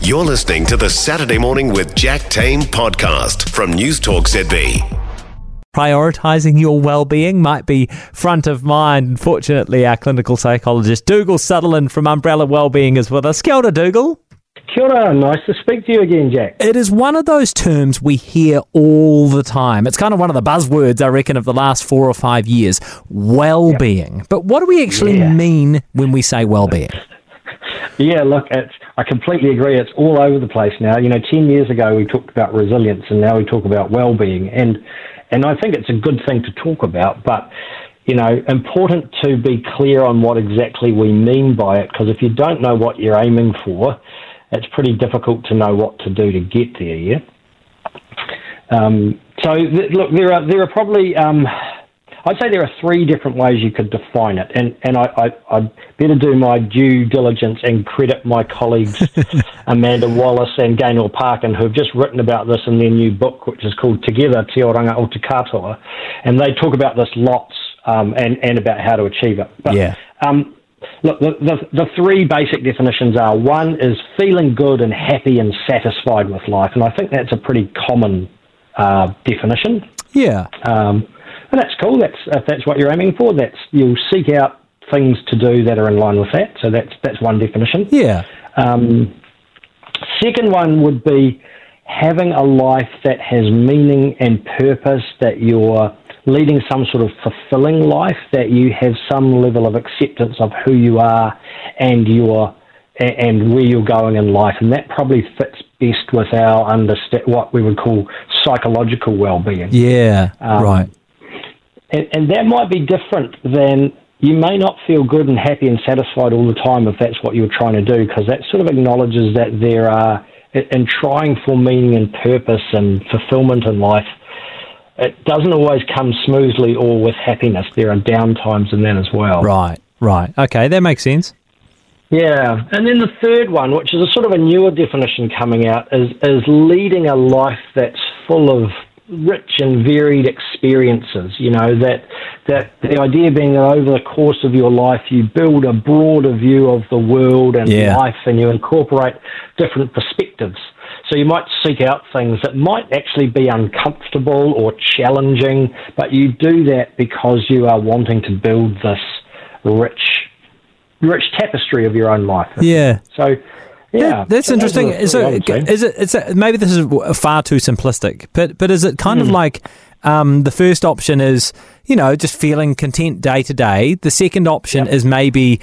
You're listening to the Saturday Morning with Jack Tame podcast from News Talk ZB. Prioritizing your well-being might be front of mind. Fortunately, our clinical psychologist Dougal Sutherland from Umbrella Wellbeing is with us. Kia ora, Dougal. Kia ora, nice to speak to you again, Jack. It is one of those terms we hear all the time. It's kind of one of the buzzwords, I reckon, of the last four or five years well-being. But what do we actually Yeah. mean when we say well-being? Yeah, look, it's, I completely agree. It's all over the place now. You know, 10 years ago we talked about resilience and now we talk about well-being. And, and I think it's a good thing to talk about, but, you know, important to be clear on what exactly we mean by it, because if you don't know what you're aiming for, it's pretty difficult to know what to do to get there, yeah? Um, so, th- look, there are, there are probably... Um, I'd say there are three different ways you could define it, and and I, I I'd better do my due diligence and credit my colleagues Amanda Wallace and Gaynor Parkin who have just written about this in their new book, which is called Together Te Oranga o Te Katoa, and they talk about this lots um, and and about how to achieve it. But, Yeah. Um, look, the, the the three basic definitions are one is feeling good and happy and satisfied with life, and I think that's a pretty common uh, definition. Yeah. Um, and that's cool. That's if that's what you're aiming for. That's you'll seek out things to do that are in line with that. So that's that's one definition. Yeah. Um, second one would be having a life that has meaning and purpose. That you're leading some sort of fulfilling life. That you have some level of acceptance of who you are and your and where you're going in life. And that probably fits best with our understand what we would call psychological well-being Yeah. Um, right. And, and that might be different than you may not feel good and happy and satisfied all the time if that's what you're trying to do, because that sort of acknowledges that there are, in trying for meaning and purpose and fulfillment in life, it doesn't always come smoothly or with happiness. There are downtimes in that as well. Right. Right. Okay, that makes sense. Yeah, and then the third one, which is a sort of a newer definition coming out, is is leading a life that's full of rich and varied experiences. You know that that the idea being that over the course of your life you build a broader view of the world and Yeah. life, and you incorporate different perspectives. So you might seek out things that might actually be uncomfortable or challenging, but you do that because you are wanting to build this rich rich tapestry of your own life. Yeah. So, yeah, That- that's So interesting. the So, three, I would say. is it? It's a, maybe this is far too simplistic, but but is it kind Hmm. of like um, the first option is you know just feeling content day to day. The second option is maybe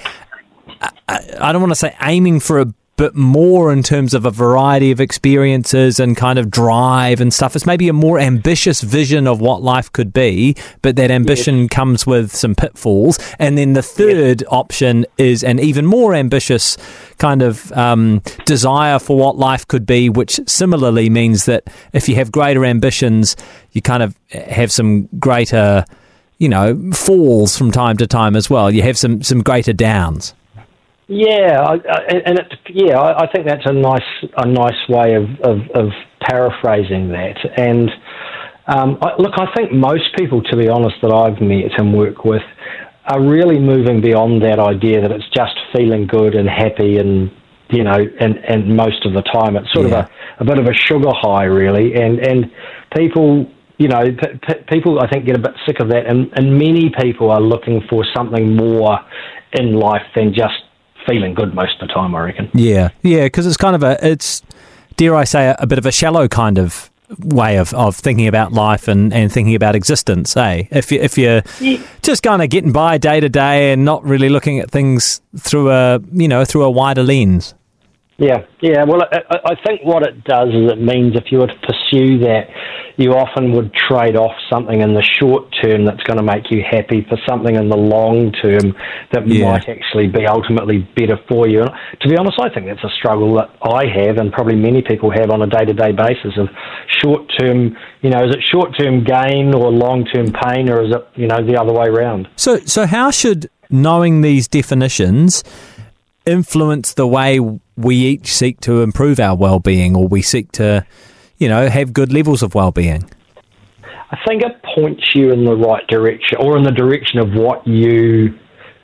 I, I I don't want to say aiming for a bit more in terms of a variety of experiences and kind of drive and stuff. It's maybe a more ambitious vision of what life could be, but that ambition comes with some pitfalls. And then the third option is an even more ambitious kind of um, desire for what life could be, which similarly means that if you have greater ambitions, you kind of have some greater, you know, falls from time to time as well. You have some some greater downs. Yeah, I, I, and it, yeah, I, I think that's a nice a nice way of, of, of paraphrasing that. And um, I, look, I think most people, to be honest, that I've met and work with, are really moving beyond that idea that it's just feeling good and happy and you know, and, and most of the time it's sort Yeah. of a, a bit of a sugar high, really. And and people, you know, p- p- people I think get a bit sick of that, and, and many people are looking for something more in life than just feeling good most of the time. I reckon. Yeah, yeah, because it's kind of a it's dare I say a, a bit of a shallow kind of way of, of thinking about life and, and thinking about existence. Eh, if you if you're just kind of getting by day to day and not really looking at things through a you know through a wider lens. Yeah, yeah. Well, I, I think what it does is it means if you were to pursue that, you often would trade off something in the short term that's going to make you happy for something in the long term that Yeah. might actually be ultimately better for you. And to be honest, I think that's a struggle that I have, and probably many people have on a day-to-day basis of short-term. You know, is it short-term gain or long-term pain, or is it you know the other way around? So so how should knowing these definitions influence the way we each seek to improve our well-being or we seek to you know have good levels of well-being? I think it points you in the right direction, or in the direction of what you,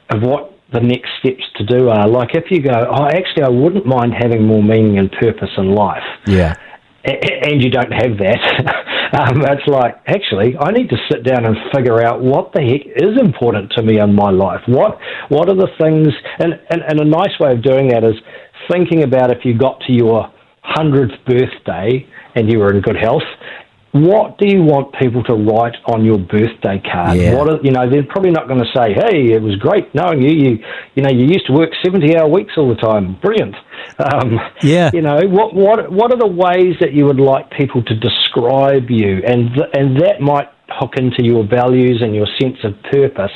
of what the next steps to do are. Like if you go, oh, actually, I wouldn't mind having more meaning and purpose in life. Yeah. And you don't have that. um, it's like, actually, I need to sit down and figure out what the heck is important to me in my life. What what are the things? And, and, and a nice way of doing that is thinking about if you got to your hundredth birthday and you were in good health, what do you want people to write on your birthday card? Yeah. What are, you know, they're probably not going to say, "Hey, it was great knowing you. You, you know, you used to work seventy-hour weeks all the time. Brilliant." Um, Yeah. You know, what what what are the ways that you would like people to describe you, and th- and that might hook into your values and your sense of purpose.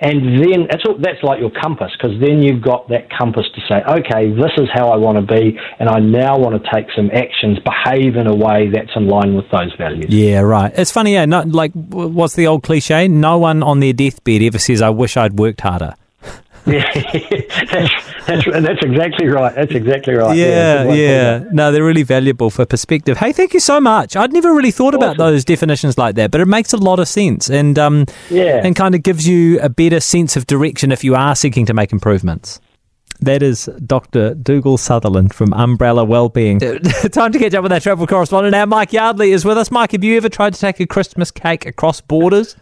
And then that's all, that's like your compass because then you've got that compass to say, okay, this is how I want to be, and I now want to take some actions, behave in a way that's in line with those values. Yeah, right. It's funny, yeah. Not like what's the old cliche? No one on their deathbed ever says, "I wish I'd worked harder." Yeah, that's, that's, that's exactly right. That's exactly right. Yeah, good way to yeah. No, they're really valuable for perspective. Hey, thank you so much. I'd never really thought about those definitions like that, but it makes a lot of sense and um, Yeah. and kind of gives you a better sense of direction if you are seeking to make improvements. That is Dr. Dougal Sutherland from Umbrella Wellbeing. Time to catch up with our travel correspondent now. Mike Yardley is with us. Mike, have you ever tried to take a Christmas cake across borders?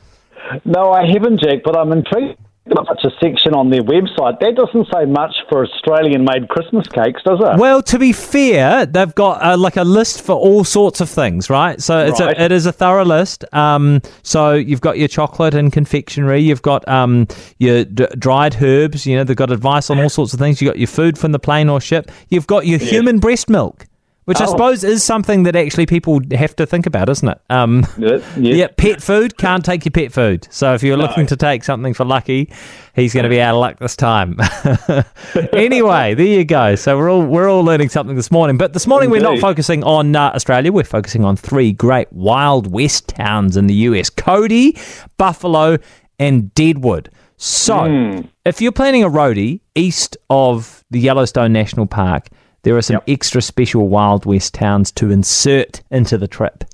No, I haven't, Jack, but I'm intrigued about such a section on their website. That doesn't say much for Australian made Christmas cakes, does it? Well, to be fair, they've got uh, like a list for all sorts of things, right? So it's Right. a, it is a thorough list. Um, so you've got your chocolate and confectionery, you've got um, your d- dried herbs. You know, they've got advice on all sorts of things. You've got your food from the plane or ship. You've got your human breast milk, which I Oh. suppose is something that actually people have to think about, isn't it? Um, Yeah, yeah, pet food can't take your pet food. So if you're looking to take something for Lucky, he's going to be out of luck this time. anyway, there you go. So we're all we're all learning something this morning. But this morning we're not focusing on uh, Australia. We're focusing on three great Wild West towns in the US: Cody, Buffalo, and Deadwood. So if you're planning a roadie east of the Yellowstone National Park, there are some extra special Wild West towns to insert into the trip.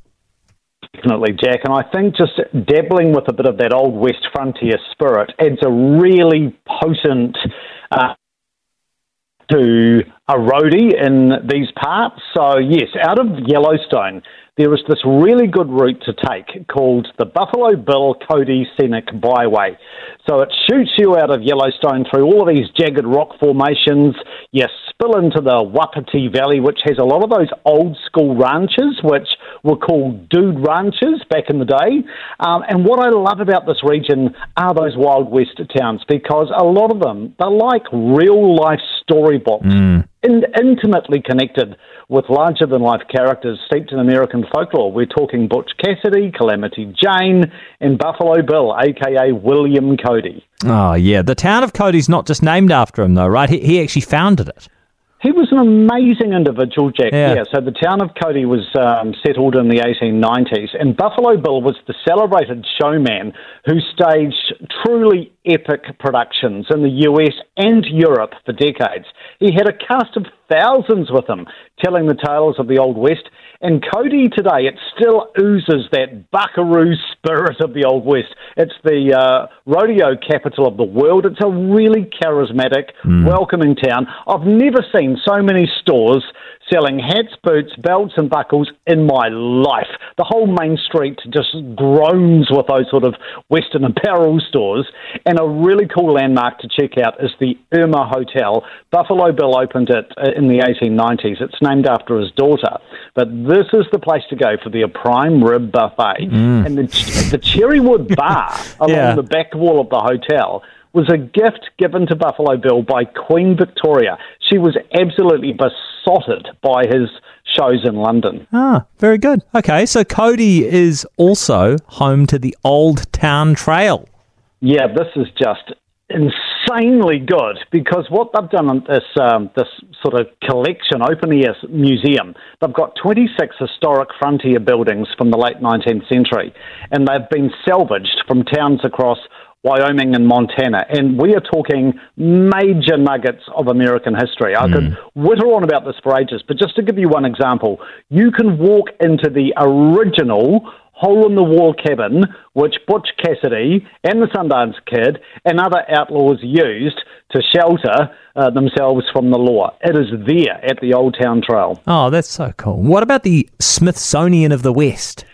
Definitely, Jack. And I think just dabbling with a bit of that old West frontier spirit adds a really potent uh, to a roadie in these parts. So, yes, out of Yellowstone, there is this really good route to take called the Buffalo Bill Cody Scenic Byway. So it shoots you out of Yellowstone through all of these jagged rock formations. You spill into the Wapiti Valley, which has a lot of those old school ranches, which were called dude ranches back in the day. Um, and what I love about this region are those Wild West towns because a lot of them, they're like real life storybooks, in, intimately connected with larger than life characters steeped in American folklore. We're talking Butch Cassidy, Calamity Jane, and Buffalo Bill, aka William Cody. Oh, yeah. The town of Cody's not just named after him, though, right? He, he actually founded it. He was an amazing individual, Jack. Yeah. Yeah. so the town of Cody was um, settled in the 1890s, and Buffalo Bill was the celebrated showman who staged truly epic productions in the US and Europe for decades. He had a cast of thousands with him, telling the tales of the Old West. And Cody today, it still oozes that buckaroo spirit of the Old West. It's the uh, rodeo capital of the world. It's a really charismatic, welcoming town. I've never seen so many stores selling hats, boots, belts, and buckles in my life. The whole main street just groans with those sort of Western apparel stores. And a really cool landmark to check out is the Irma Hotel. Buffalo Bill opened it uh, in the 1890s. It's named after his daughter. But this is the place to go for their prime rib buffet. And the, the Cherrywood Bar along Yeah. the back wall of the hotel was a gift given to Buffalo Bill by Queen Victoria. She was absolutely besotted by his shows in London. Ah, very good. Okay, so Cody is also home to the Old Town Trail. Yeah, this is just insanely good because what they've done in this um, this sort of collection, open air museum, they've got 26 historic frontier buildings from the late 19th century, and they've been salvaged from towns across Wyoming and Montana, and we are talking major nuggets of American history. I could whitter on about this for ages, but just to give you one example, you can walk into the original hole in the wall cabin which Butch Cassidy and the Sundance Kid and other outlaws used to shelter uh, themselves from the law. It is there at the Old Town Trail. Oh, that's so cool. What about the Smithsonian of the West?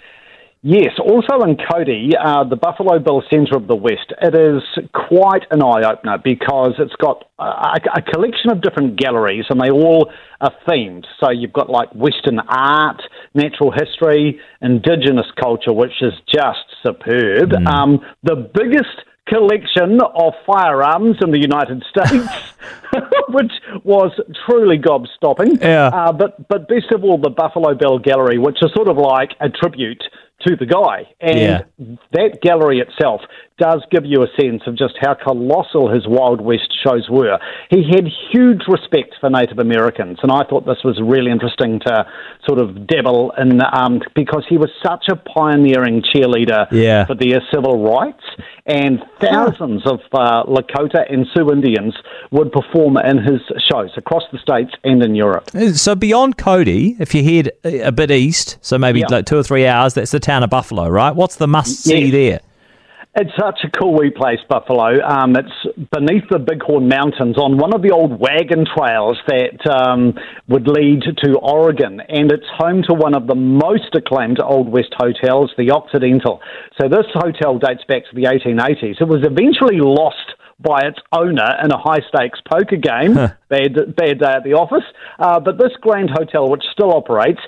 Yes, also in Cody, uh, the Buffalo Bill Centre of the West, it is quite an eye opener because it's got a, a, collection of different galleries and they all are themed. So you've got like Western art, natural history, Indigenous culture, which is just superb. Mm. Um, the biggest collection of firearms in the United States, which was truly gobstopping. Yeah. Uh, but but best of all, the Buffalo Bill Gallery, which is sort of like a tribute to the guy. And yeah. that gallery itself does give you a sense of just how colossal his Wild West shows were. He had huge respect for Native Americans, and I thought this was really interesting to sort of dabble in um, because he was such a pioneering cheerleader yeah. for their civil rights, and thousands of uh, Lakota and Sioux Indians would perform in his shows across the states and in Europe. So beyond Cody, if you head a bit east, so maybe yeah. like two or three hours, that's the town of Buffalo, right? What's the must see there? It's such a cool wee place, Buffalo. Um, it's beneath the Bighorn Mountains on one of the old wagon trails that um, would lead to Oregon, and it's home to one of the most acclaimed Old West hotels, the Occidental. So this hotel dates back to the 1880s. It was eventually lost by its owner in a high stakes poker game. bad, bad day at the office. Uh, but this grand hotel, which still operates,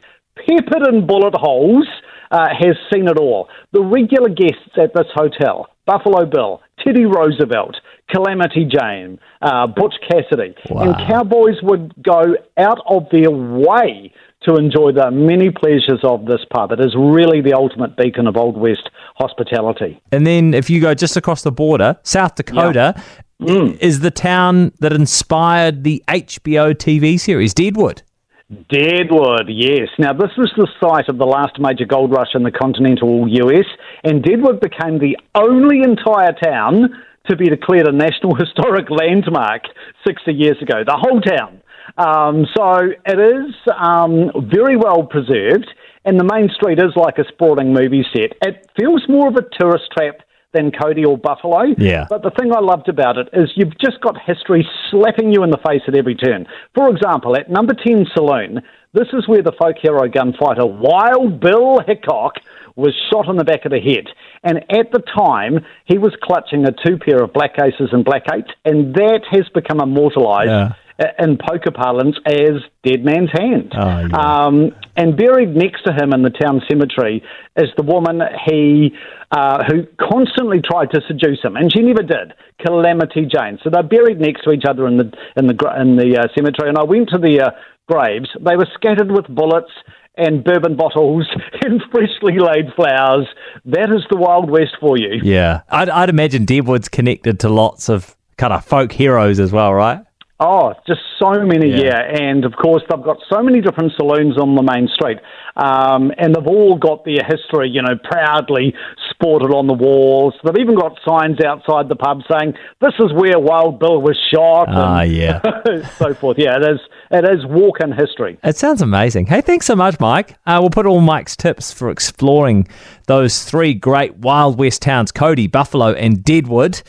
peppered in bullet holes uh, has seen it all. The regular guests at this hotel Buffalo Bill, Teddy Roosevelt, Calamity Jane, uh, Butch Cassidy, wow. and cowboys would go out of their way to enjoy the many pleasures of this pub. It is really the ultimate beacon of Old West hospitality. And then if you go just across the border, South Dakota yeah. mm. is the town that inspired the HBO TV series Deadwood. Deadwood, yes. Now, this was the site of the last major gold rush in the continental US, and Deadwood became the only entire town to be declared a National Historic Landmark 60 years ago, the whole town. Um, so it is um, very well preserved, and the main street is like a sprawling movie set. It feels more of a tourist trap than Cody or Buffalo. Yeah. But the thing I loved about it is you've just got history slapping you in the face at every turn. For example, at number 10 Saloon, this is where the folk hero gunfighter Wild Bill Hickok was shot in the back of the head. And at the time, he was clutching a two pair of black aces and black eights, and that has become immortalized. Yeah in poker parlance as Dead Man's Hand. Oh, yeah. um, and buried next to him in the town cemetery is the woman he uh, who constantly tried to seduce him, and she never did. Calamity Jane. So they're buried next to each other in the in the in the uh, cemetery. And I went to the uh, graves. They were scattered with bullets and bourbon bottles and freshly laid flowers. That is the Wild West for you. Yeah, I'd, I'd imagine Deadwood's connected to lots of kind of folk heroes as well, right? Oh, just so many, yeah. yeah. And of course, they've got so many different saloons on the main street. Um, and they've all got their history, you know, proudly sported on the walls. They've even got signs outside the pub saying, this is where Wild Bill was shot. Ah, yeah. so forth. Yeah, it is, it is walk in history. It sounds amazing. Hey, thanks so much, Mike. Uh, we'll put all Mike's tips for exploring those three great Wild West towns, Cody, Buffalo, and Deadwood,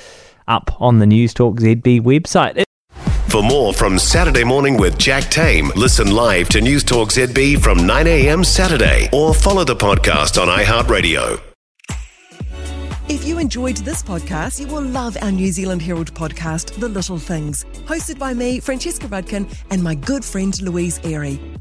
up on the News Talk ZB website. For more from Saturday Morning with Jack Tame, listen live to News Talk ZB from 9 a.m. Saturday or follow the podcast on iHeartRadio. If you enjoyed this podcast, you will love our New Zealand Herald podcast, The Little Things, hosted by me, Francesca Rudkin, and my good friend Louise Airy.